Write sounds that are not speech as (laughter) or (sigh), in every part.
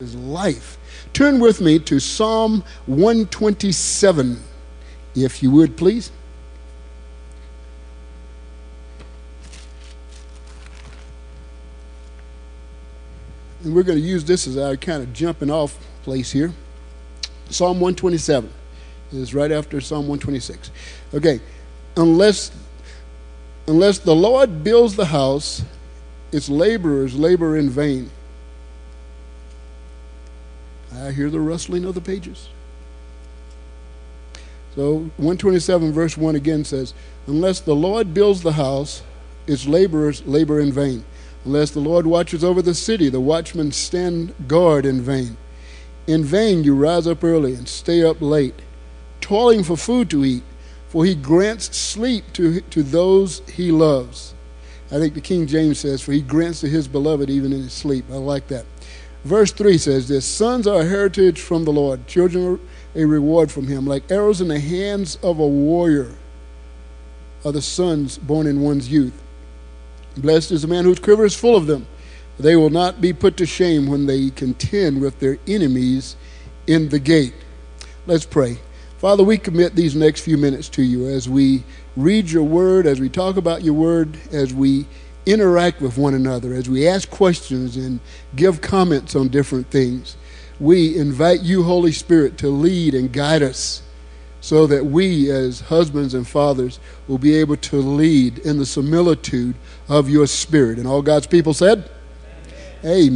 his life. Turn with me to Psalm 127, if you would, please. And we're going to use this as our kind of jumping off place here. Psalm 127 is right after Psalm 126. Okay, unless unless the Lord builds the house, its laborers labor in vain. I hear the rustling of the pages. So 127 verse 1 again says, Unless the Lord builds the house, its laborers labor in vain. Unless the Lord watches over the city, the watchmen stand guard in vain. In vain you rise up early and stay up late, toiling for food to eat, for he grants sleep to, to those he loves. I think the King James says, For he grants to his beloved even in his sleep. I like that. Verse 3 says this Sons are a heritage from the Lord, children a reward from him. Like arrows in the hands of a warrior are the sons born in one's youth. Blessed is the man whose quiver is full of them. They will not be put to shame when they contend with their enemies in the gate. Let's pray. Father, we commit these next few minutes to you as we read your word, as we talk about your word, as we interact with one another, as we ask questions and give comments on different things, we invite you, Holy Spirit, to lead and guide us so that we, as husbands and fathers, will be able to lead in the similitude of your Spirit. And all God's people said, Amen.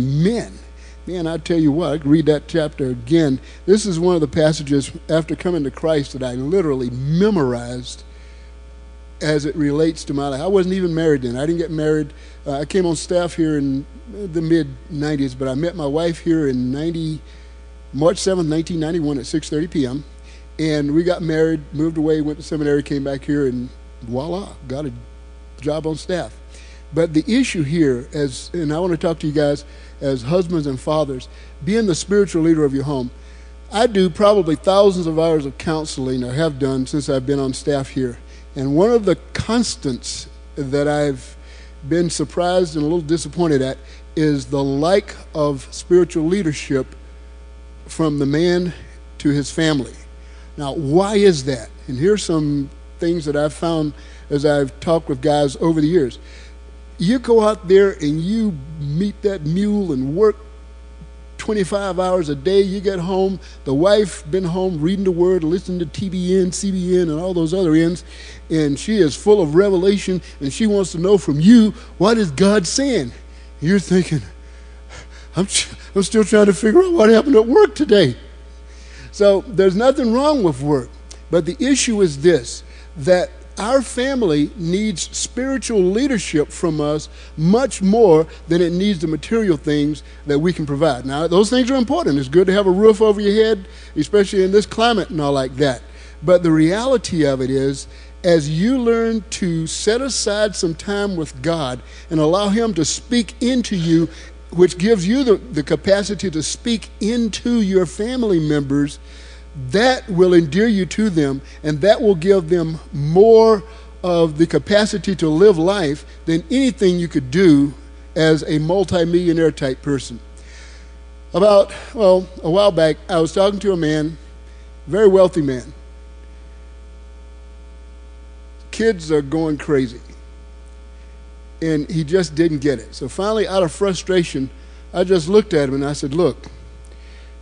Amen. Man, I tell you what, I read that chapter again. This is one of the passages after coming to Christ that I literally memorized as it relates to my life. I wasn't even married then. I didn't get married. Uh, I came on staff here in the mid 90s, but I met my wife here in 90, March 7th, 1991 at 6:30 p.m. And we got married, moved away, went to seminary, came back here, and voila, got a job on staff. But the issue here, as and I want to talk to you guys as husbands and fathers, being the spiritual leader of your home. I do probably thousands of hours of counseling, or have done since I've been on staff here. And one of the constants that I've been surprised and a little disappointed at is the lack of spiritual leadership from the man to his family. Now, why is that? And here's some things that I've found as I've talked with guys over the years. You go out there and you meet that mule and work 25 hours a day. You get home, the wife been home reading the word, listening to TBN, CBN, and all those other ends, and she is full of revelation, and she wants to know from you, what is God saying? You're thinking, I'm, I'm still trying to figure out what happened at work today. So there's nothing wrong with work, but the issue is this that our family needs spiritual leadership from us much more than it needs the material things that we can provide. Now, those things are important. It's good to have a roof over your head, especially in this climate and all like that. But the reality of it is, as you learn to set aside some time with God and allow Him to speak into you, which gives you the, the capacity to speak into your family members that will endear you to them and that will give them more of the capacity to live life than anything you could do as a multimillionaire type person. About, well, a while back, I was talking to a man, very wealthy man. Kids are going crazy. And he just didn't get it. So finally, out of frustration, I just looked at him and I said, Look,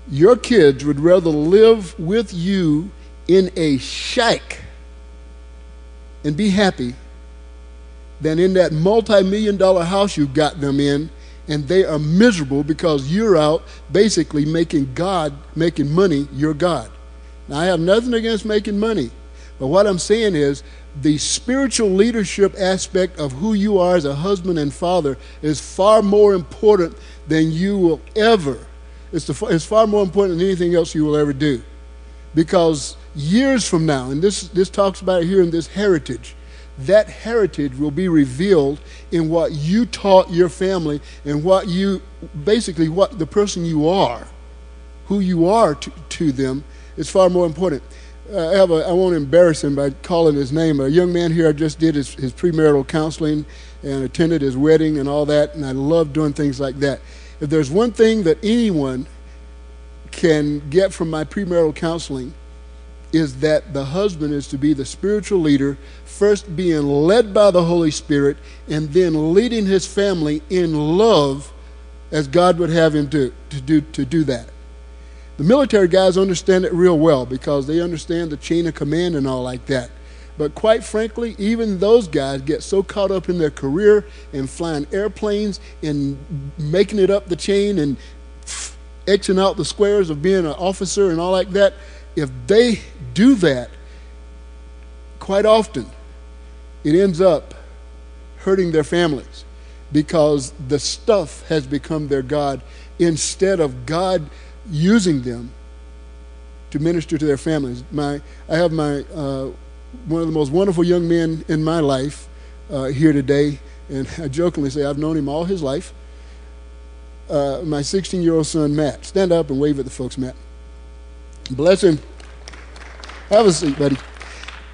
your kids would rather live with you in a shack and be happy than in that multi million dollar house you got them in, and they are miserable because you're out basically making God, making money your God. Now, I have nothing against making money, but what I'm saying is the spiritual leadership aspect of who you are as a husband and father is far more important than you will ever it's, the, it's far more important than anything else you will ever do. Because years from now, and this, this talks about it here in this heritage, that heritage will be revealed in what you taught your family and what you, basically, what the person you are, who you are to, to them, is far more important. Uh, I, have a, I won't embarrass him by calling his name. A young man here I just did his, his premarital counseling and attended his wedding and all that, and I love doing things like that. If there's one thing that anyone can get from my premarital counseling is that the husband is to be the spiritual leader, first being led by the Holy Spirit, and then leading his family in love as God would have him to, to, do, to do that. The military guys understand it real well because they understand the chain of command and all like that. But quite frankly, even those guys get so caught up in their career and flying airplanes and making it up the chain and etching out the squares of being an officer and all like that. If they do that, quite often it ends up hurting their families because the stuff has become their God instead of God using them to minister to their families. My, I have my uh, one of the most wonderful young men in my life uh, here today, and I jokingly say I've known him all his life. Uh, my 16 year old son, Matt. Stand up and wave at the folks, Matt. Bless him. Have a seat, buddy.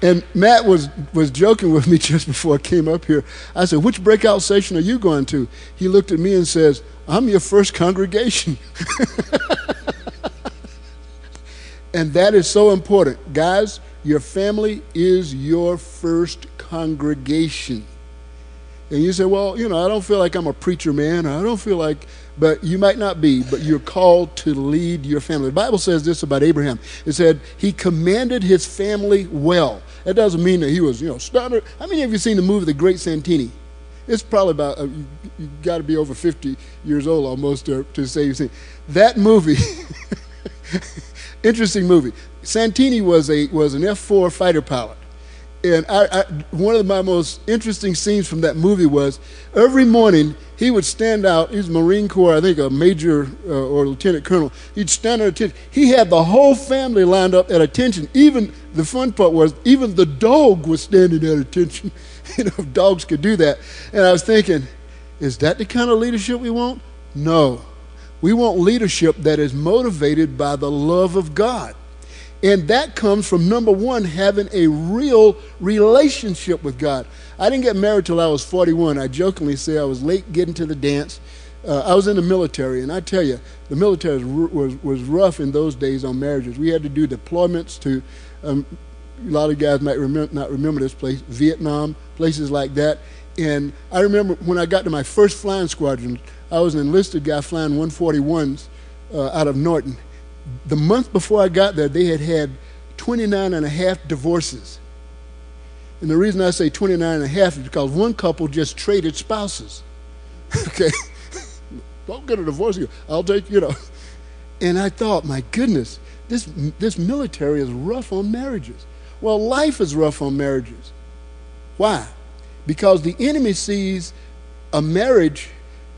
And Matt was, was joking with me (laughs) just before I came up here. I said, Which breakout session are you going to? He looked at me and says, I'm your first congregation. (laughs) and that is so important. Guys, your family is your first congregation. And you say, well, you know, I don't feel like I'm a preacher man. I don't feel like, but you might not be, but you're called to lead your family. The Bible says this about Abraham. It said he commanded his family well. That doesn't mean that he was, you know, started. How many of you seen the movie The Great Santini? It's probably about, uh, you, you got to be over 50 years old almost to, to say you've seen. That movie, (laughs) interesting movie. Santini was, a, was an F 4 fighter pilot. And I, I, one of my most interesting scenes from that movie was every morning he would stand out. He's Marine Corps, I think a major uh, or lieutenant colonel. He'd stand at attention. He had the whole family lined up at attention. Even the fun part was even the dog was standing at attention. (laughs) you know, dogs could do that. And I was thinking, is that the kind of leadership we want? No. We want leadership that is motivated by the love of God. And that comes from number one, having a real relationship with God. I didn't get married till I was 41. I jokingly say I was late getting to the dance. Uh, I was in the military, and I tell you, the military was, was, was, rough in those days on marriages. We had to do deployments to, um, a lot of guys might remember, not remember this place, Vietnam, places like that. And I remember when I got to my first flying squadron, I was an enlisted guy flying 141s uh, out of Norton the month before I got there, they had had 29 and a half divorces. And the reason I say 29 and a half is because one couple just traded spouses. (laughs) okay? Don't get a divorce. I'll take, you know. And I thought, my goodness, this, this military is rough on marriages. Well, life is rough on marriages. Why? Because the enemy sees a marriage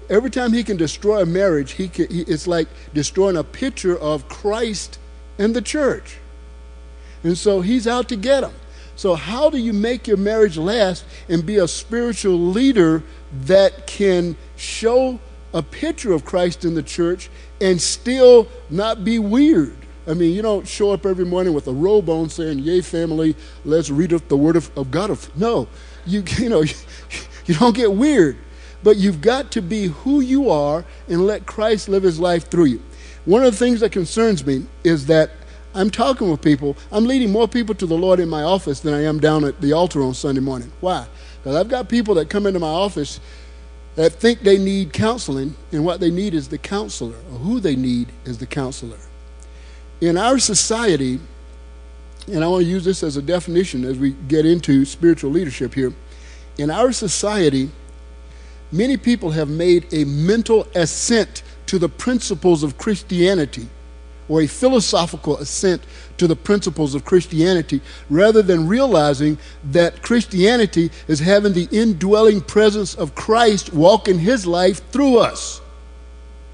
every time he can destroy a marriage, he, can, he it's like destroying a picture of Christ and the church. And so he's out to get them. So, how do you make your marriage last and be a spiritual leader that can show a picture of Christ in the church and still not be weird? I mean, you don't show up every morning with a robe on saying, Yay, family, let's read the word of, of God. No, you, (laughs) you know, (laughs) you don't get weird but you've got to be who you are and let Christ live his life through you. One of the things that concerns me is that I'm talking with people. I'm leading more people to the Lord in my office than I am down at the altar on Sunday morning. Why? Because I've got people that come into my office that think they need counseling, and what they need is the counselor, or who they need is the counselor. In our society, and I want to use this as a definition as we get into spiritual leadership here. In our society, many people have made a mental assent to the principles of Christianity or a philosophical assent to the principles of Christianity rather than realizing that Christianity is having the indwelling presence of Christ walking his life through us.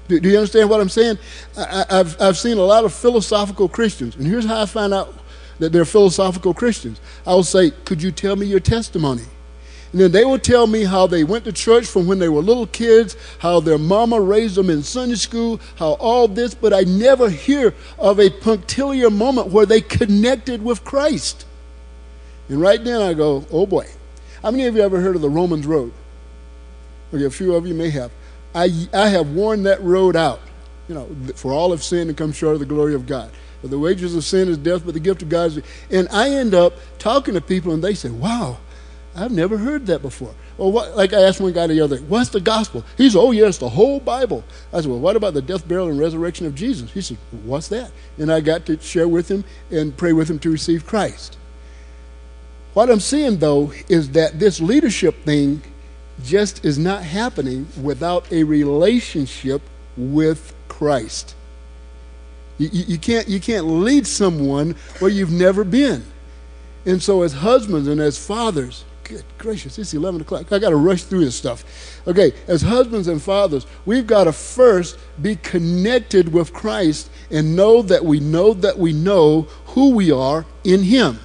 Do, do you understand what I'm saying? I, have I've seen a lot of philosophical Christians, and here's how I find out that they're philosophical Christians. I'll say, Could you tell me your testimony? And then they would tell me how they went to church from when they were little kids, how their mama raised them in Sunday school, how all this, but I never hear of a punctiliar moment where they connected with Christ. And right then I go, oh boy. How many of you ever heard of the Romans Road? Okay, a few of you may have. I, I have worn that road out. You know, for all have sinned and come short of the glory of God. For the wages of sin is death, but the gift of God is. And I end up talking to people, and they say, "Wow, I've never heard that before." Well, what, like I asked one guy the other day, "What's the gospel?" He said, "Oh, yes, the whole Bible." I said, "Well, what about the death, burial, and resurrection of Jesus?" He said, "What's that?" And I got to share with him and pray with him to receive Christ. What I'm seeing, though, is that this leadership thing just is not happening without a relationship with Christ. You, you, you, can't, you can't lead someone where you've never been. And so, as husbands and as fathers, good gracious, it's 11 o'clock. I got to rush through this stuff. Okay, as husbands and fathers, we've got to first be connected with Christ and know that we know that we know who we are in Him.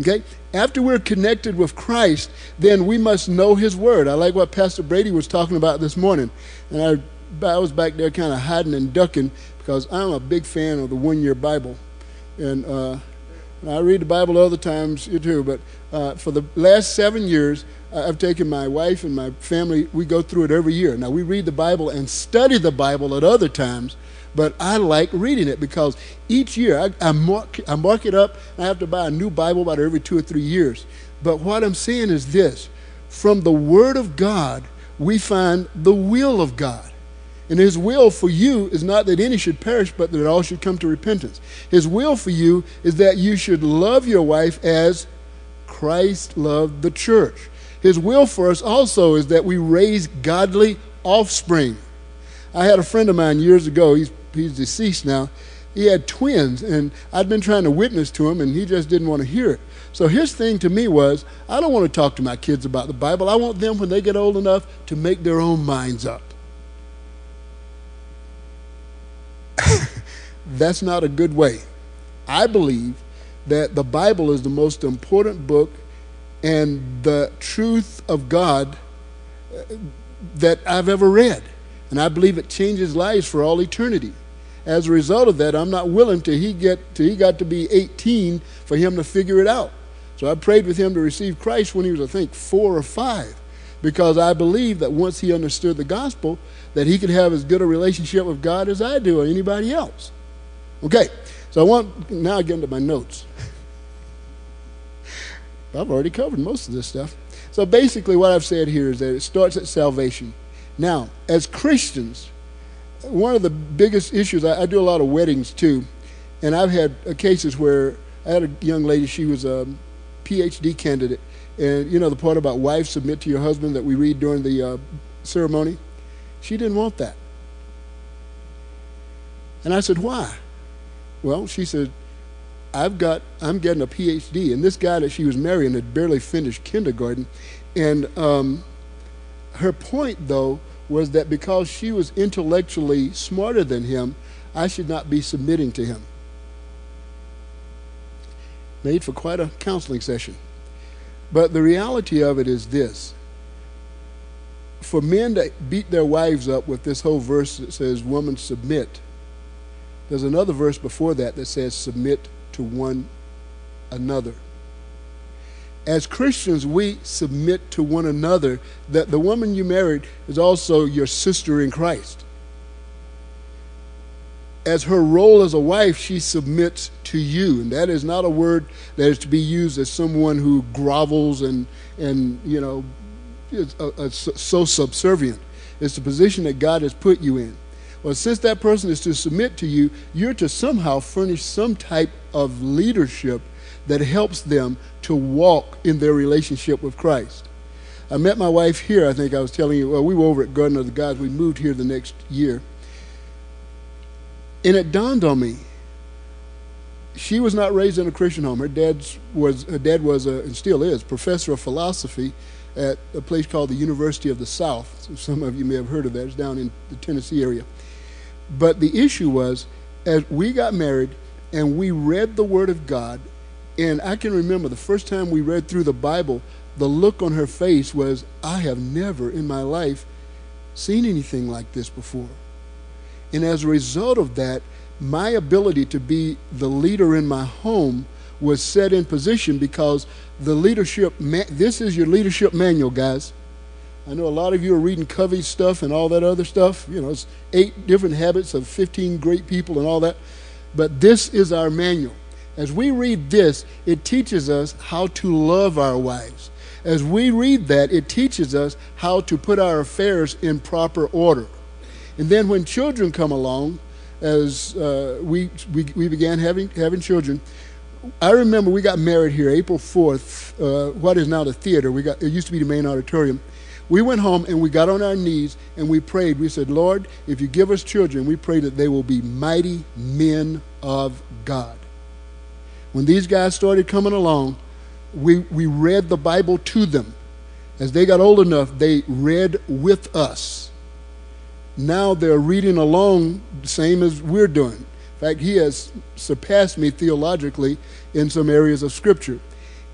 Okay? After we're connected with Christ, then we must know His Word. I like what Pastor Brady was talking about this morning. And I, I was back there kind of hiding and ducking because I'm a big fan of the one year Bible. And uh, I read the Bible other times you too, but uh, for the last seven years, I've taken my wife and my family, we go through it every year. Now, we read the Bible and study the Bible at other times, but I like reading it because each year I, I, mark, I mark it up. I have to buy a new Bible about every two or three years. But what I'm saying is this from the Word of God, we find the will of God. And his will for you is not that any should perish, but that all should come to repentance. His will for you is that you should love your wife as Christ loved the church. His will for us also is that we raise godly offspring. I had a friend of mine years ago, he's, he's deceased now. He had twins, and I'd been trying to witness to him, and he just didn't want to hear it. So his thing to me was, I don't want to talk to my kids about the Bible. I want them, when they get old enough, to make their own minds up. That's not a good way. I believe that the Bible is the most important book and the truth of God uh, that I've ever read. And I believe it changes lives for all eternity. As a result of that, I'm not willing to he get till he got to be 18 for him to figure it out. So I prayed with him to receive Christ when he was, I think, four or five, because I believe that once he understood the gospel, that he could have as good a relationship with God as I do or anybody else. Okay, so I want now I get into my notes. I've already covered most of this stuff. So basically, what I've said here is that it starts at salvation. Now, as Christians, one of the biggest issues, I, I do a lot of weddings too, and I've had uh, cases where I had a young lady, she was a PhD candidate, and you know the part about wives submit to your husband that we read during the uh, ceremony? She didn't want that. And I said, why? Well, she said, I've got, I'm getting a PhD. And this guy that she was marrying had barely finished kindergarten. And um, her point, though, was that because she was intellectually smarter than him, I should not be submitting to him. Made for quite a counseling session. But the reality of it is this for men to beat their wives up with this whole verse that says, Woman, submit, there's another verse before that that says, Submit to one another. As Christians, we submit to one another that the woman you married is also your sister in Christ. As her role as a wife, she submits to you. And that is not a word that is to be used as someone who grovels and, and you know, is uh, uh, a, a, so subservient. It's the position that God has put you in. Well, since that person is to submit to you, you're to somehow furnish some type of leadership that helps them to walk in their relationship with Christ. I met my wife here, I think I was telling you, well, we were over at Garden of the Gods. We moved here the next year. And it dawned on me, she was not raised in a Christian home. Her, dad's was, her dad was, a, and still is, professor of philosophy at a place called the University of the South. So some of you may have heard of that. It's down in the Tennessee area. But the issue was, as we got married and we read the Word of God, and I can remember the first time we read through the Bible, the look on her face was, I have never in my life seen anything like this before. And as a result of that, my ability to be the leader in my home was set in position because the leadership, this is your leadership manual, guys. I know a lot of you are reading Covey's stuff and all that other stuff. You know, it's eight different habits of 15 great people and all that. But this is our manual. As we read this, it teaches us how to love our wives. As we read that, it teaches us how to put our affairs in proper order. And then when children come along, as uh, we, we, we began having, having children, I remember we got married here April 4th, uh, what is now the theater. We got, it used to be the main auditorium. We went home and we got on our knees and we prayed. We said, Lord, if you give us children, we pray that they will be mighty men of God. When these guys started coming along, we, we read the Bible to them. As they got old enough, they read with us. Now they're reading along, the same as we're doing. In fact, he has surpassed me theologically in some areas of Scripture.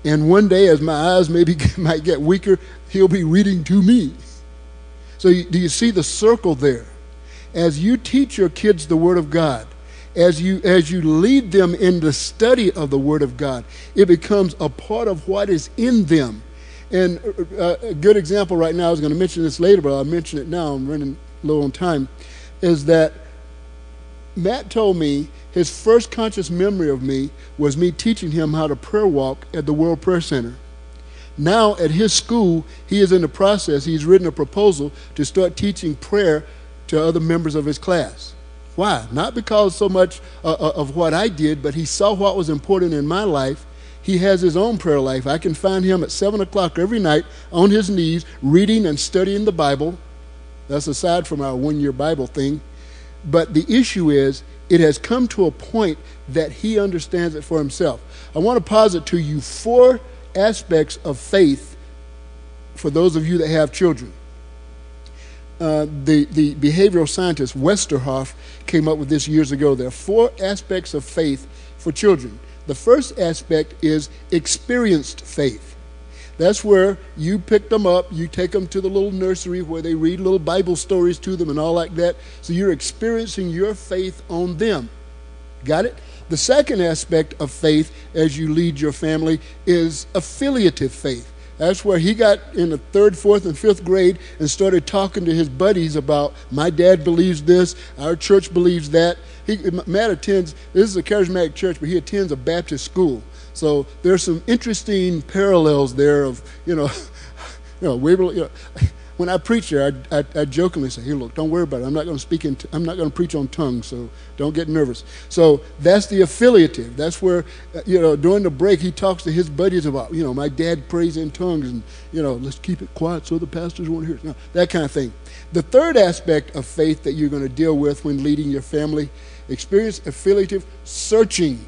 And one day, as my eyes maybe (laughs) might get weaker, he'll be reading to me. So, do you see the circle there? As you teach your kids the Word of God, as you as you lead them in the study of the Word of God, it becomes a part of what is in them. And uh, a good example right now, I was going to mention this later, but I'll mention it now. I'm running low on time. Is that Matt told me his first conscious memory of me was me teaching him how to prayer walk at the World Prayer Center. Now, at his school, he is in the process, he's written a proposal to start teaching prayer to other members of his class. Why? Not because so much uh, uh, of what I did, but he saw what was important in my life. He has his own prayer life. I can find him at 7 o'clock every night on his knees, reading and studying the Bible. That's aside from our one year Bible thing. But the issue is, it has come to a point that he understands it for himself. I want to posit to you four aspects of faith for those of you that have children. Uh, the, the behavioral scientist Westerhoff came up with this years ago. There are four aspects of faith for children. The first aspect is experienced faith. That's where you pick them up, you take them to the little nursery where they read little Bible stories to them and all like that. So you're experiencing your faith on them. Got it? The second aspect of faith as you lead your family is affiliative faith. That's where he got in the third, fourth, and fifth grade and started talking to his buddies about my dad believes this, our church believes that. He, Matt attends, this is a charismatic church, but he attends a Baptist school. So there's some interesting parallels there of, you know, (laughs) you know, we, you know when I preach there, I, I, I, jokingly say, "Hey, look, don't worry about it. I'm not going to speak in. T- I'm not going to preach on tongues, so don't get nervous." So that's the affiliative. That's where, uh, you know, during the break, he talks to his buddies about, you know, my dad prays in tongues, and you know, let's keep it quiet so the pastors won't hear it. No, that kind of thing. The third aspect of faith that you're going to deal with when leading your family, experience affiliative searching.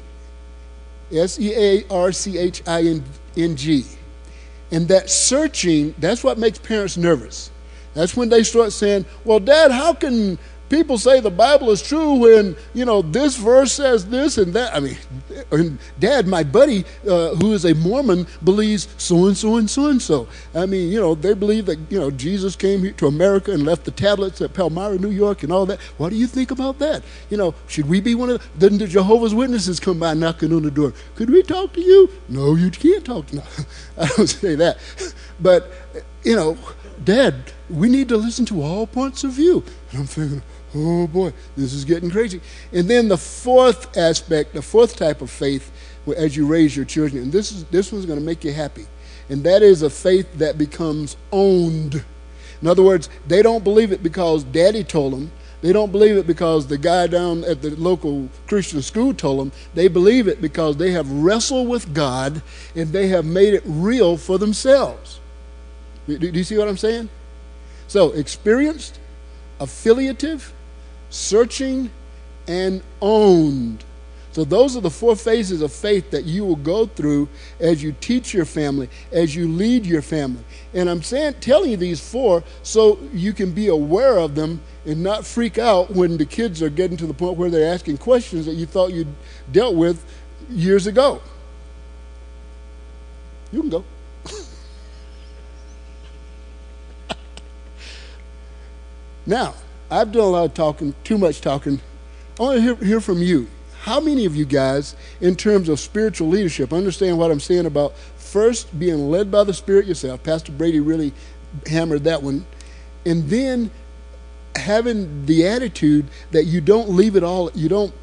S E A R C H I N G and that searching, that's what makes parents nervous. That's when they start saying, Well, Dad, how can people say the Bible is true when, you know, this verse says this and that. I mean, and Dad, my buddy uh, who is a Mormon believes so and so and so and so. I mean, you know, they believe that, you know, Jesus came to America and left the tablets at Palmyra, New York and all that. What do you think about that? You know, should we be one of the, the Jehovah's Witnesses come by knocking on the door? Could we talk to you? No, you can't talk to, (laughs) no, I don't say that. But, you know, Dad, we need to listen to all points of view. And I'm thinking, oh boy, this is getting crazy. And then the fourth aspect, the fourth type of faith, as you raise your children, and this is this one's going to make you happy, and that is a faith that becomes owned. In other words, they don't believe it because Daddy told them. They don't believe it because the guy down at the local Christian school told them. They believe it because they have wrestled with God and they have made it real for themselves. Do, do you see what I'm saying? So, experienced, affiliative, searching, and owned. So, those are the four phases of faith that you will go through as you teach your family, as you lead your family. And I'm saying, telling you these four so you can be aware of them and not freak out when the kids are getting to the point where they're asking questions that you thought you dealt with years ago. You can go. (laughs) now, I've done a lot of talking, too much talking. I want to hear, hear from you. How many of you guys, in terms of spiritual leadership, understand what I'm saying about first being led by the Spirit yourself? Pastor Brady really hammered that one. And then having the attitude that you don't leave it all, you don't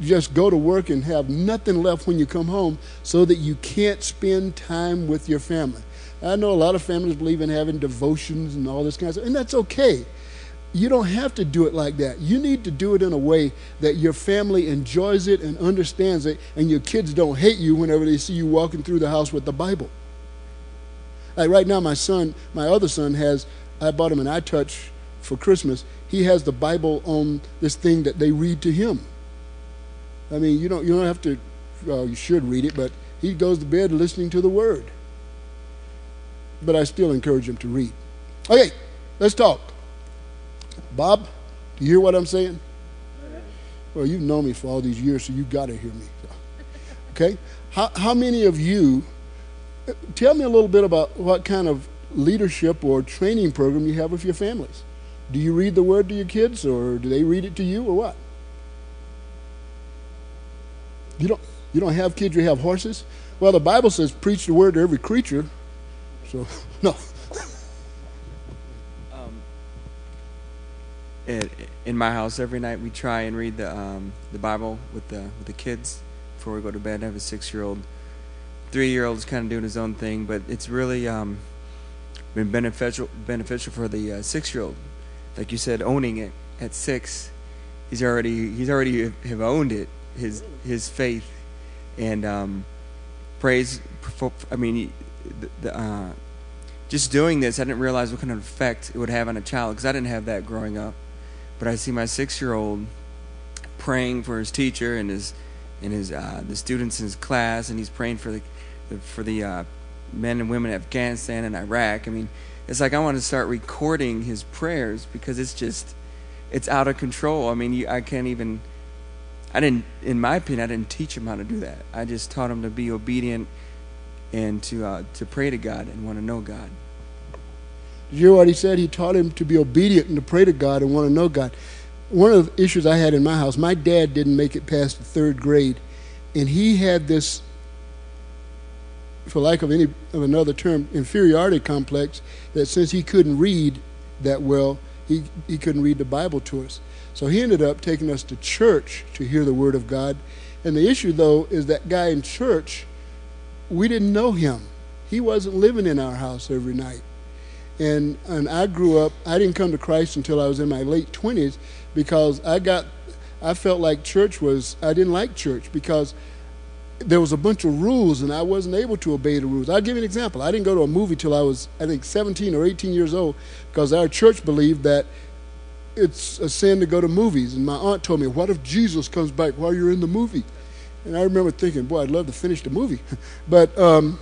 just go to work and have nothing left when you come home so that you can't spend time with your family. I know a lot of families believe in having devotions and all this kind of stuff, and that's okay. You don't have to do it like that. You need to do it in a way that your family enjoys it and understands it, and your kids don't hate you whenever they see you walking through the house with the Bible. Like right now, my son, my other son has, I bought him an iTouch for Christmas. He has the Bible on this thing that they read to him. I mean, you don't, you don't have to, well, you should read it, but he goes to bed listening to the Word. But I still encourage him to read. Okay, let's talk. Bob, do you hear what I'm saying? Well, you've known me for all these years, so you've got to hear me. Okay? How, how many of you, tell me a little bit about what kind of leadership or training program you have with your families. Do you read the word to your kids, or do they read it to you, or what? You don't, you don't have kids, you have horses? Well, the Bible says preach the word to every creature. So, (laughs) no. In, in my house every night we try and read the um, the Bible with the with the kids before we go to bed. I have a six year old, three year old is kind of doing his own thing, but it's really um, been beneficial beneficial for the uh, six year old. Like you said, owning it at six, he's already he's already have owned it his his faith, and um, praise. I mean, the, the uh, just doing this, I didn't realize what kind of effect it would have on a child because I didn't have that growing up but I see my six year old praying for his teacher and his and his uh, the students in his class, and he's praying for the, the for the uh, men and women in Afghanistan and Iraq. I mean, it's like I want to start recording his prayers because it's just it's out of control. I mean, you, I can't even. I didn't, in my opinion, I didn't teach him how to do that. I just taught him to be obedient and to uh, to pray to God and want to know God. You hear what he said? He taught him to be obedient and to pray to God and want to know God. One of the issues I had in my house, my dad didn't make it past the third grade, and he had this, for lack of any of another term, inferiority complex that since he couldn't read that well, he, he couldn't read the Bible to us. So he ended up taking us to church to hear the Word of God. And the issue, though, is that guy in church, we didn't know him. He wasn't living in our house every night. And, and I grew up, I didn't come to Christ until I was in my late 20s because I got, I felt like church was, I didn't like church because there was a bunch of rules and I wasn't able to obey the rules. I'll give you an example. I didn't go to a movie till I was, I think, 17 or 18 years old because our church believed that it's a sin to go to movies. And my aunt told me, What if Jesus comes back while you're in the movie? And I remember thinking, Boy, I'd love to finish the movie. (laughs) but, um,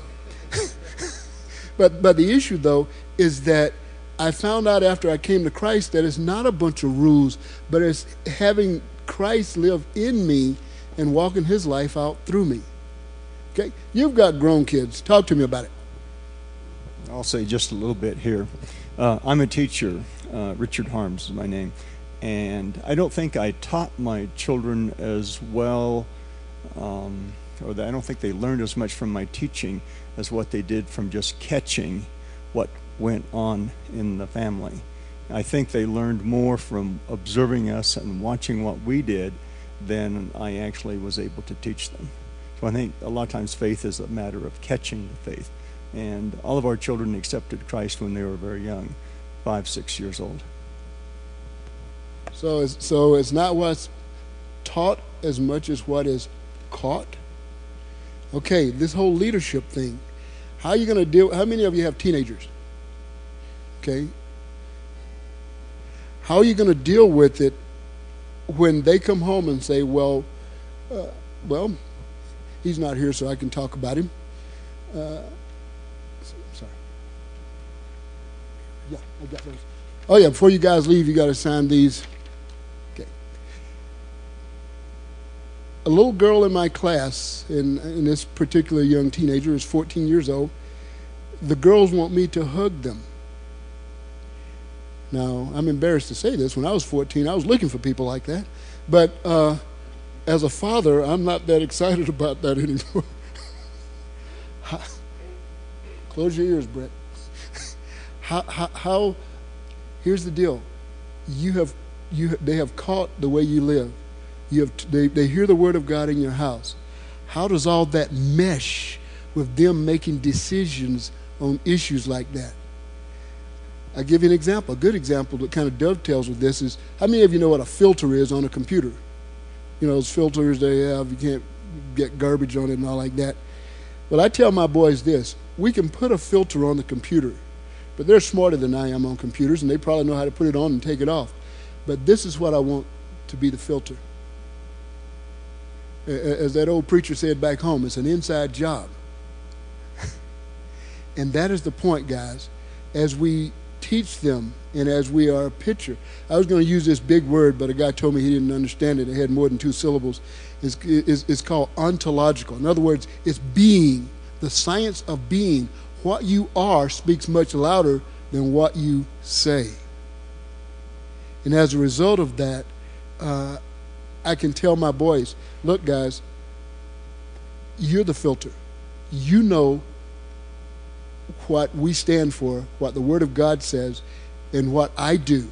(laughs) but, but the issue, though, is that I found out after I came to Christ that it's not a bunch of rules, but it's having Christ live in me and walking his life out through me. Okay? You've got grown kids. Talk to me about it. I'll say just a little bit here. Uh, I'm a teacher. Uh, Richard Harms is my name. And I don't think I taught my children as well, um, or I don't think they learned as much from my teaching as what they did from just catching what went on in the family. I think they learned more from observing us and watching what we did than I actually was able to teach them. So I think a lot of times faith is a matter of catching the faith. And all of our children accepted Christ when they were very young, five, six years old. So it's, so it's not what's taught as much as what is caught. Okay, this whole leadership thing. How are you going to deal? How many of you have teenagers? Okay? How are you going to deal with it when they come home and say, well, uh, well, he's not here, so I can talk about him? Uh, sorry. Yeah, I got those. Oh, yeah, before you guys leave, you got to sign these. Okay. A little girl in my class, in, in this particular young teenager, is 14 years old. The girls want me to hug them. Now, I'm embarrassed to say this. When I was 14, I was looking for people like that. But uh, as a father, I'm not that (laughs) excited about that anymore. (laughs) Close your ears, Brett. (laughs) How, how, how here's the deal. You have, you, they have caught the way you live. You have, they, they hear the word of God in your house. How does all that mesh with them making decisions on issues like that? I'll give you an example. A good example that kind of dovetails with this is how many of you know what a filter is on a computer? You know, those filters they have, you can't get garbage on it and all like that. Well, I tell my boys this we can put a filter on the computer, but they're smarter than I am on computers, and they probably know how to put it on and take it off. But this is what I want to be the filter. As that old preacher said back home, it's an inside job. (laughs) and that is the point, guys. As we teach them and as we are a picture. I was going to use this big word, but a guy told me he didn't understand it. It had more than two syllables. It's, it's, it's called ontological. In other words, it's being, the science of being. What you are speaks much louder than what you say. And as a result of that, uh, I can tell my boys, look, guys, you're the filter. You know what we stand for, what the Word of God says, and what I do.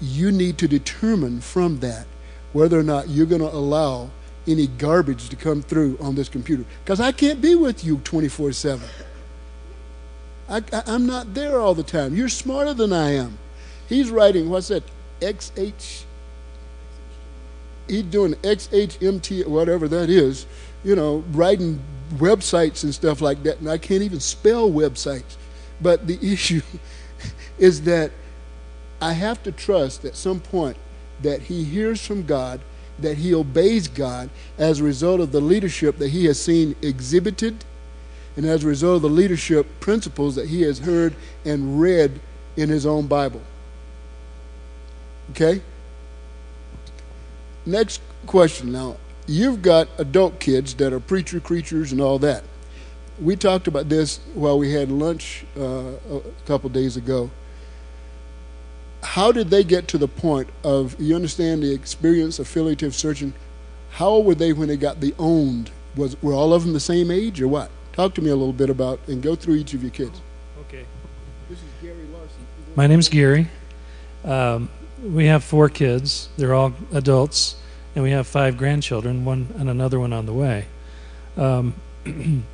You need to determine from that whether or not you're going to allow any garbage to come through on this computer. Because I can't be with you 24 7. I, am not there all the time. You're smarter than I am. He's writing, what's that? XH. He's doing XHMT, whatever that is, you know, writing websites and stuff like that, and I can't even spell websites. But the (laughs) issue is that I have to trust at some point that he hears from God, that he obeys God as a result of the leadership that he has seen exhibited, and as a result of the leadership principles that he has heard and read in his own Bible. Okay? Next question. Now, you've got adult kids that are preacher creatures and all that. We talked about this while we had lunch uh, a couple days ago. How did they get to the point of, you understand the experience of affiliative searching? How old were they when they got the owned? Was, were all of them the same age or what? Talk to me a little bit about and go through each of your kids. Okay. This is Gary Larson. My name's Gary. Um, we have four kids. They're all adults and we have five grandchildren, one and another one on the way. Um, (clears throat)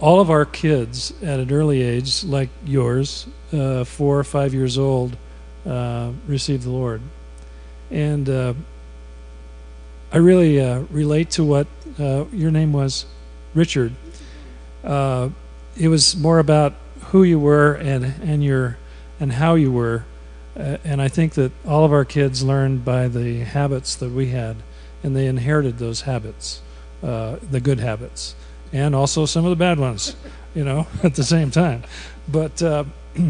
all of our kids at an early age, like yours, uh, four or five years old, uh, received the Lord. And uh, I really uh, relate to what uh, your name was, Richard. Uh, it was more about who you were and, and your and how you were uh, and I think that all of our kids learned by the habits that we had, and they inherited those habits, uh, the good habits, and also some of the bad ones, (laughs) you know, (laughs) at the same time. But uh, (clears throat)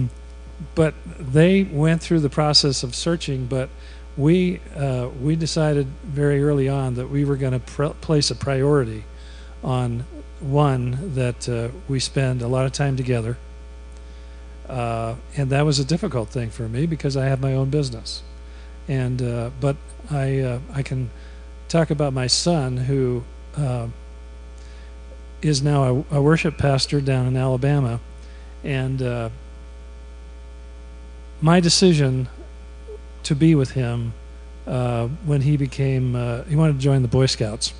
but they went through the process of searching. But we uh, we decided very early on that we were going to pr- place a priority on one that uh, we spend a lot of time together uh, and that was a difficult thing for me because I have my own business. And uh, but I uh, I can talk about my son who uh, is now a, a, worship pastor down in Alabama, and uh, my decision to be with him uh, when he became he wanted to join the Boy Scouts,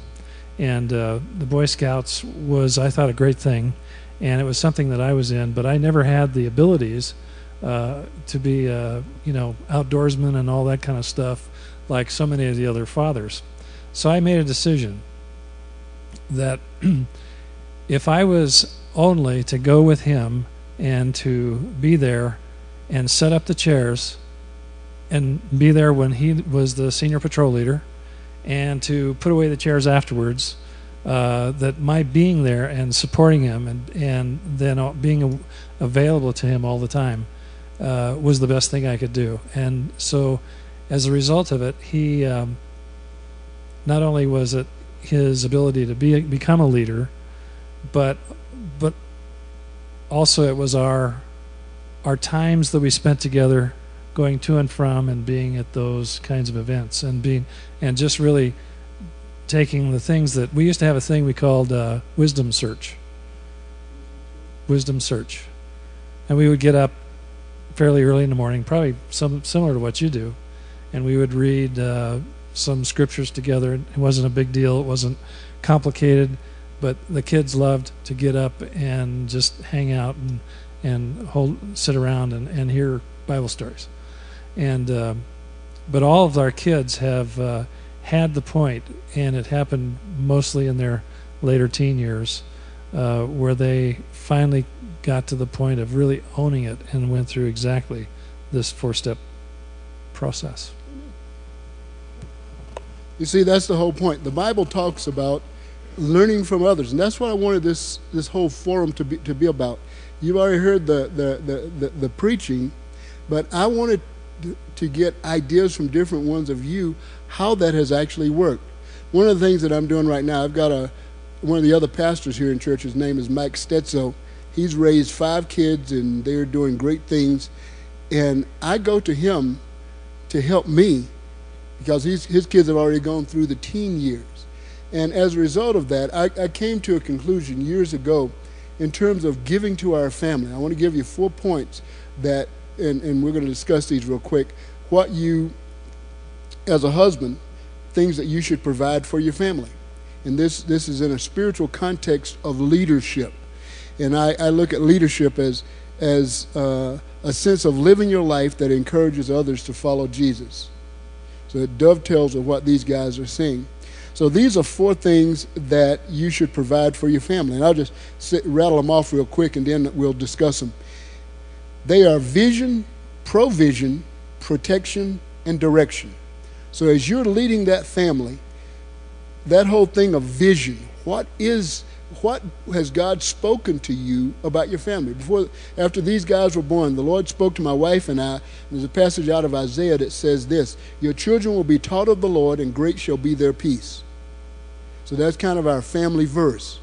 and the Boy Scouts was I thought a great thing and it was something that I was in, but I never had the abilities uh, to be, a, you know, outdoorsman and all that kind of stuff like so many of the other fathers. So I made a decision that (clears throat) if I was only to go with him and to be there and set up the chairs and be there when he was the senior patrol leader and to put away the chairs afterwards uh, that my being there and supporting him and and then being available to him all the time uh, was the best thing I could do. And so, as a result of it, he um, not only was it his ability to be become a leader, but but also it was our our times that we spent together going to and from and being at those kinds of events and being and just really taking the things that we used to have a thing we called uh, wisdom search. Wisdom search. and we would get up fairly early in the morning, probably some similar to what you do, and we would read uh, some scriptures together. It wasn't a big deal. It wasn't complicated, but the kids loved to get up and just hang out and and hold sit around and, and hear Bible stories. And uh, but all of our kids have uh, had the point, and it happened mostly in their later teen years, uh, where they finally got to the point of really owning it and went through exactly this four step process. You see, that's the whole point. The Bible talks about learning from others, and that's what I wanted this, this whole forum to be, to be about. You've already heard the, the, the, the, the preaching, but I wanted to, to get ideas from different ones of you how that has actually worked. One of the things that I'm doing right now, I've got a one of the other pastors here in church. His name is Mike Stetzo. He's raised five kids, and they're doing great things. And I go to him to help me because his kids have already gone through the teen years. And as a result of that, I, I came to a conclusion years ago in terms of giving to our family. I want to give you four points that, and, and we're going to discuss these real quick. What you, as a husband, things that you should provide for your family. And this, this is in a spiritual context of leadership. And I, I look at leadership as, as uh, a sense of living your life that encourages others to follow Jesus. So it dovetails with what these guys are saying. So these are four things that you should provide for your family. And I'll just sit, rattle them off real quick and then we'll discuss them. They are vision, provision, protection, and direction. So as you're leading that family, that whole thing of vision, what is what has God spoken to you about your family? Before after these guys were born, the Lord spoke to my wife and I. There's a passage out of Isaiah that says this, "Your children will be taught of the Lord and great shall be their peace." So that's kind of our family verse.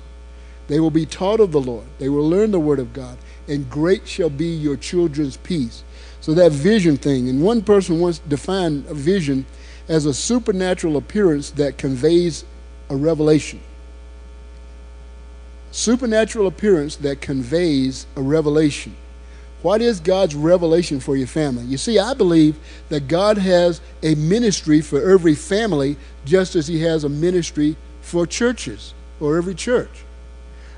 They will be taught of the Lord. They will learn the word of God, and great shall be your children's peace. So that vision thing, and one person once defined a vision as a supernatural appearance that conveys a revelation. Supernatural appearance that conveys a revelation. What is God's revelation for your family? You see, I believe that God has a ministry for every family just as He has a ministry for churches or every church.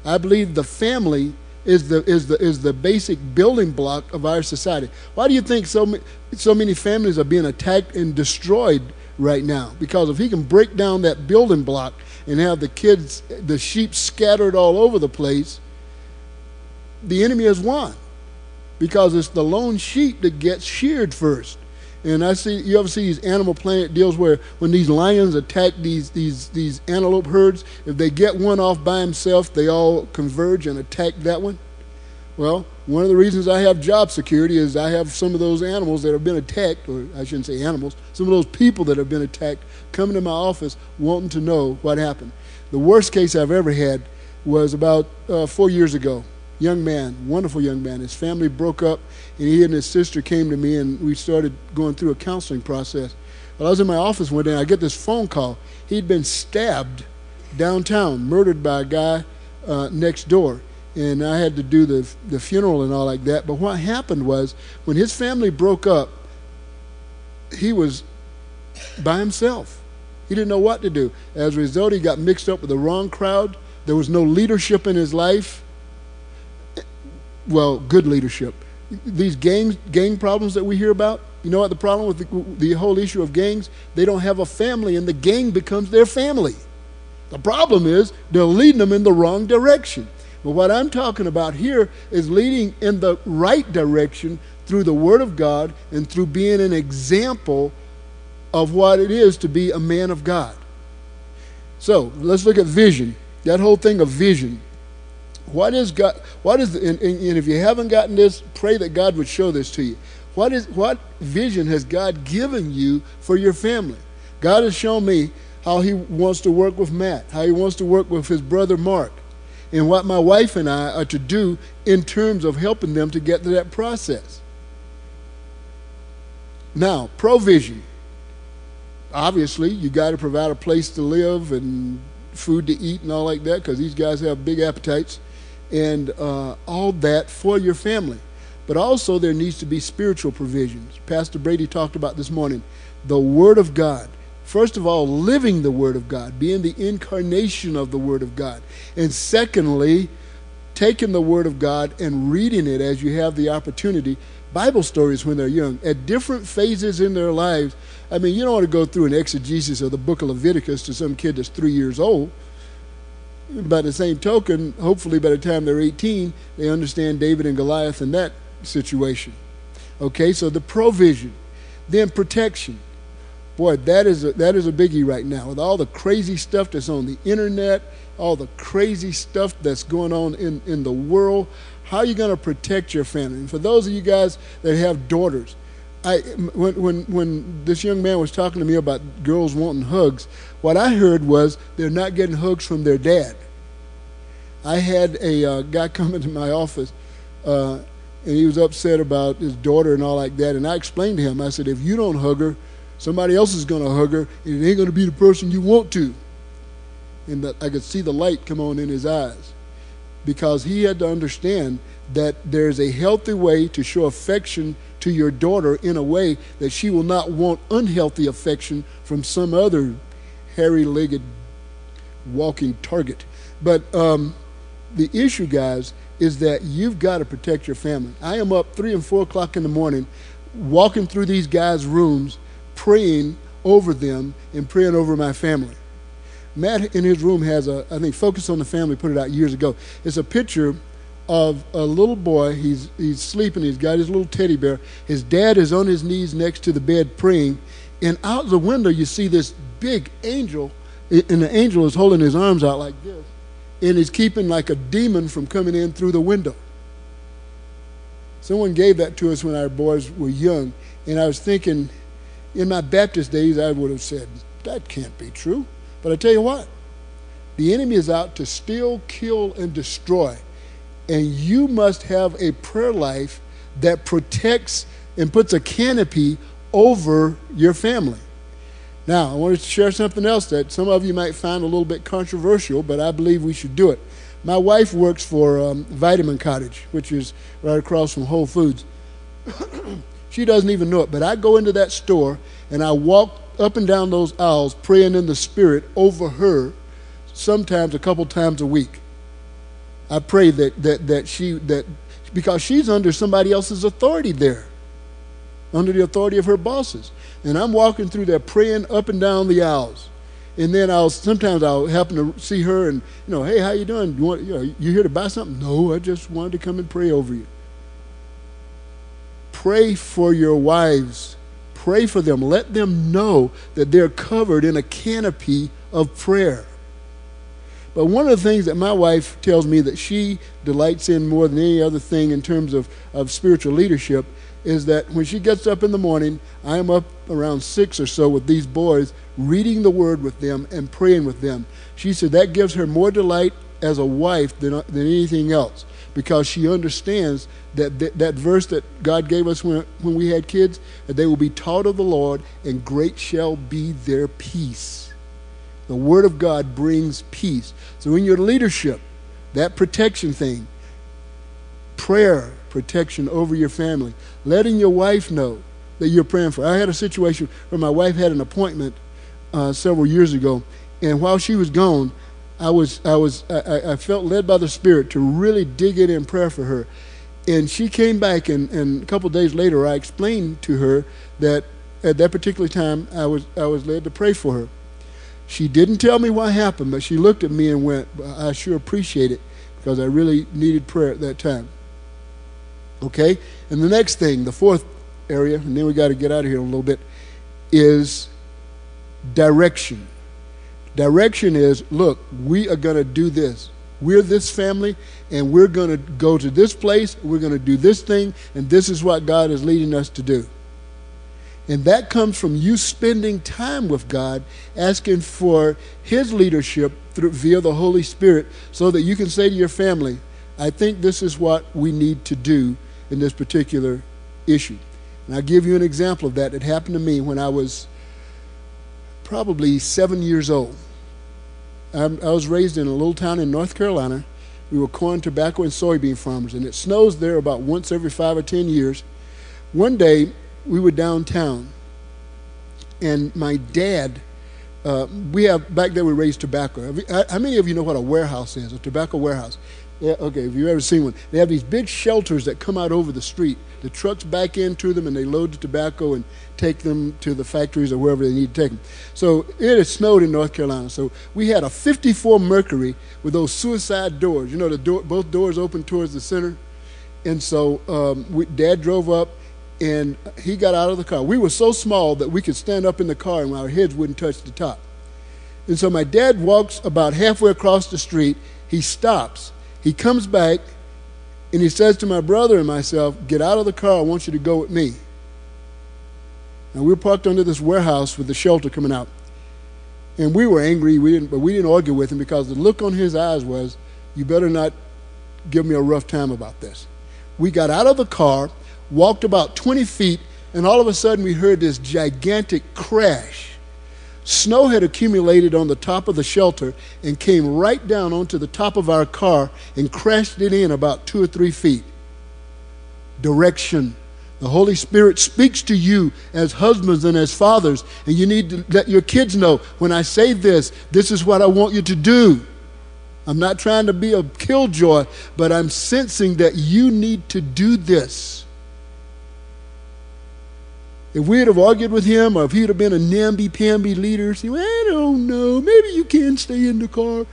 I believe the family is the, is the, is the basic building block of our society. Why do you think so, so many families are being attacked and destroyed right now? Because if He can break down that building block, and have the kids, the sheep scattered all over the place, the enemy has won because it's the lone sheep that gets sheared first. And I see you ever see these Animal Planet deals where when these lions attack these these these antelope herds, if they get one off by himself, they all converge and attack that one. Well, one of the reasons I have job security is I have some of those animals that have been attacked, or I shouldn't say animals, some of those people that have been attacked coming to my office wanting to know what happened. The worst case I've ever had was about uh, four years ago. Young man, wonderful young man. His family broke up, and he and his sister came to me, and we started going through a counseling process. While I was in my office one day, and I get this phone call. He'd been stabbed downtown, murdered by a guy uh, next door and I had to do the the funeral and all like that. But what happened was when his family broke up, he was by himself. He didn't know what to do. As a result, he got mixed up with the wrong crowd. There was no leadership in his life. Well, good leadership. These gang gang problems that we hear about. You know what the problem with the, the whole issue of gangs? They don't have a family, and the gang becomes their family. The problem is they're leading them in the wrong direction. But what I'm talking about here is leading in the right direction through the Word of God and through being an example of what it is to be a man of God. So let's look at vision. That whole thing of vision. What is God? What is? The, and, and if you haven't gotten this, pray that God would show this to you. What is? What vision has God given you for your family? God has shown me how He wants to work with Matt, how He wants to work with his brother Mark, and what my wife and I are to do in terms of helping them to get to that process. Now, provision. Obviously, you got to provide a place to live and food to eat and all like that because these guys have big appetites and uh, all that for your family. but also there needs to be spiritual provisions. Pastor Brady talked about this morning the Word of God. First of all, living the Word of God, being the incarnation of the Word of God. And secondly, taking the Word of God and reading it as you have the opportunity. Bible stories when they're young, at different phases in their lives. I mean, you don't want to go through an exegesis of the book of Leviticus to some kid that's three years old. By the same token, hopefully by the time they're 18, they understand David and Goliath in that situation. Okay, so the provision, then protection. Boy, that is a, that is a biggie right now with all the crazy stuff that's on the internet, all the crazy stuff that's going on in, in the world. How are you going to protect your family? And for those of you guys that have daughters, I, when, when, when this young man was talking to me about girls wanting hugs, what I heard was they're not getting hugs from their dad. I had a uh, guy (laughs) come into my office, uh, and he was upset about his daughter and all like that. And I explained to him, I said, if you don't hug her, somebody else is going to hug her, and it ain't going to be the person you want to. And the, I could see the light come on in his eyes because he had to understand that there's a healthy way to show affection to your daughter in a way that she will not want unhealthy affection from some other hairy legged walking target. But um, the issue, guys, is that you've got to protect your family. I am up three and four o'clock in the morning, walking through these guys' rooms, praying over them and praying over my family. Matt in his room has a, I think, Focus on the Family put it out years ago. It's a picture of a little boy. He's he's sleeping. He's got his little teddy bear. His dad is on his knees next to the bed praying, and out the window you see this big angel, and the angel is holding his arms out like this, and he's keeping like a demon from coming in through the window. Someone gave that to us when our boys were young, and I was thinking, in my Baptist days, I would have said that can't be true. But I tell you what, the enemy is out to steal, kill, and destroy. And you must have a prayer life that protects and puts a canopy over your family. Now, I wanted to share something else that some of you might find a little bit controversial, but I believe we should do it. My wife works for um, Vitamin Cottage, which is right across from Whole Foods. She doesn't even know it, but I go into that store and I walk up and down those aisles praying in the Spirit over her, sometimes a couple times a week. I pray that, that, that she, that, because she's under somebody else's authority there, under the authority of her bosses. And I'm walking through there praying up and down the aisles. And then I'll sometimes I'll happen to see her and you know, hey, how you doing? You want you, know, you here to buy something? No, I just wanted to come and pray over you. Pray for your wives Pray for them. Let them know that they're covered in a canopy of prayer. But one of the things that my wife tells me that she delights in more than any other thing in terms of, of spiritual leadership is that when she gets up in the morning, I am up around six or so with these boys, reading the word with them and praying with them. She said that gives her more delight as a wife than, than anything else because she understands that, that that verse that God gave us when, when we had kids, that they will be taught of the Lord, and great shall be their peace. The Word of God brings peace. So in your leadership, that protection thing, prayer, protection over your family, letting your wife know that you're praying for. I had a situation where my wife had an appointment uh, several years ago, and while she was gone, I was I was I, I, felt led by the Spirit to really dig in in prayer for her. And she came back and, and a couple days later I explained to her that at that particular time I was I was led to pray for her. She didn't tell me what happened, but she looked at me and went, I sure appreciate it because I really needed prayer at that time. Okay? And the next thing, the fourth area, and then we got to get out of here a little bit, is direction. Direction is look, we are going to do this. We're this family, and we're going to go to this place, we're going to do this thing, and this is what God is leading us to do. And that comes from you spending time with God, asking for His leadership through, via the Holy Spirit, so that you can say to your family, I think this is what we need to do in this particular issue. And I'll give you an example of that. It happened to me when I was probably seven years old. I was raised in a little town in North Carolina We were corn, tobacco, and soybean farmers, and it snows there about once every five or ten years. One day, we were downtown, and my dad, uh, we have back there we raised tobacco. How many of you know what a warehouse is? A tobacco warehouse. Yeah, okay, if you've ever seen one, they have these big shelters that come out over the street. The trucks back into them and they load the tobacco and take them to the factories or wherever they need to take them. So it had snowed in North Carolina. So we had a 54 Mercury with those suicide doors. You know, the door, both doors open towards the center. And so um, we, Dad drove up and he got out of the car. We were so small that we could stand up in the car and our heads wouldn't touch the top. And so my dad walks about halfway across the street. He stops he comes back and he says to my brother and myself, Get out of the car. I want you to go with me. Now, we were parked under this warehouse with the shelter coming out. And we were angry, we didn't, but we didn't argue with him because the look on his eyes was, You better not give me a rough time about this. We got out of the car, walked about 20 feet, and all of a sudden we heard this gigantic crash. Snow had accumulated on the top of the shelter and came right down onto the top of our car and crashed it in about two or three feet. Direction. The Holy Spirit speaks to you as husbands and as fathers, and you need to let your kids know when I say this, this is what I want you to do. I'm not trying to be a killjoy, but I'm sensing that you need to do this. If we'd have argued with him, or if he'd have been a namby-pamby leader, say, well, I don't know, maybe you can stay in the car.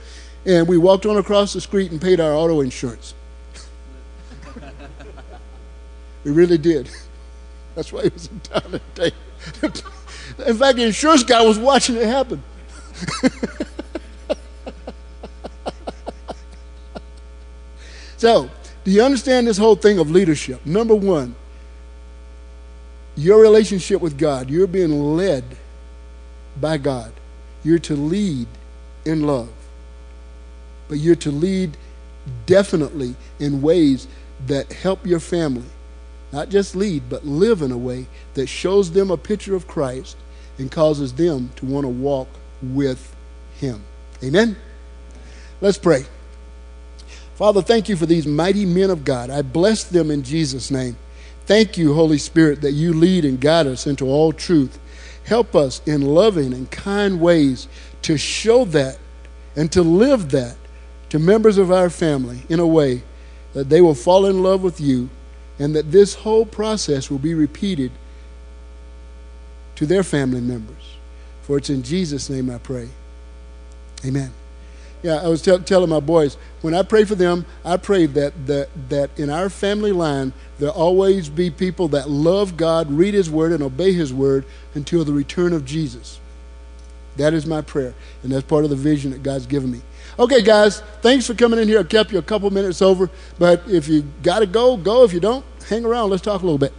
And we walked on across the street and paid our auto insurance. (laughs) we really did. (laughs) That's why he was in town that day. (laughs) in fact, the insurance guy was watching it happen. so, do you understand this whole thing of leadership? Number one, your relationship with God, you're being led by God. You're to lead in love. But you're to lead definitely in ways that help your family. Not just lead, but live in a way that shows them a picture of Christ and causes them to want to walk with Him. Amen? Let's pray. Father, thank you for these mighty men of God. I bless them in Jesus' name. Thank you, Holy Spirit, that you lead and guide us into all truth. Help us in loving and kind ways to show that and to live that to members of our family in a way that they will fall in love with you and that this whole process will be repeated to their family members. For it's in Jesus' name I pray. Amen. Yeah, I was telling my boys, when I pray for them, I pray that, that, that in our family line, there always be people that love God, read His Word, and obey His Word until the return of Jesus. That is my prayer, and that's part of the vision that God's given me. Okay, guys, thanks for coming in here. I kept you a couple minutes over, but if you got to go, go. If you don't, hang around. Let's talk a little bit.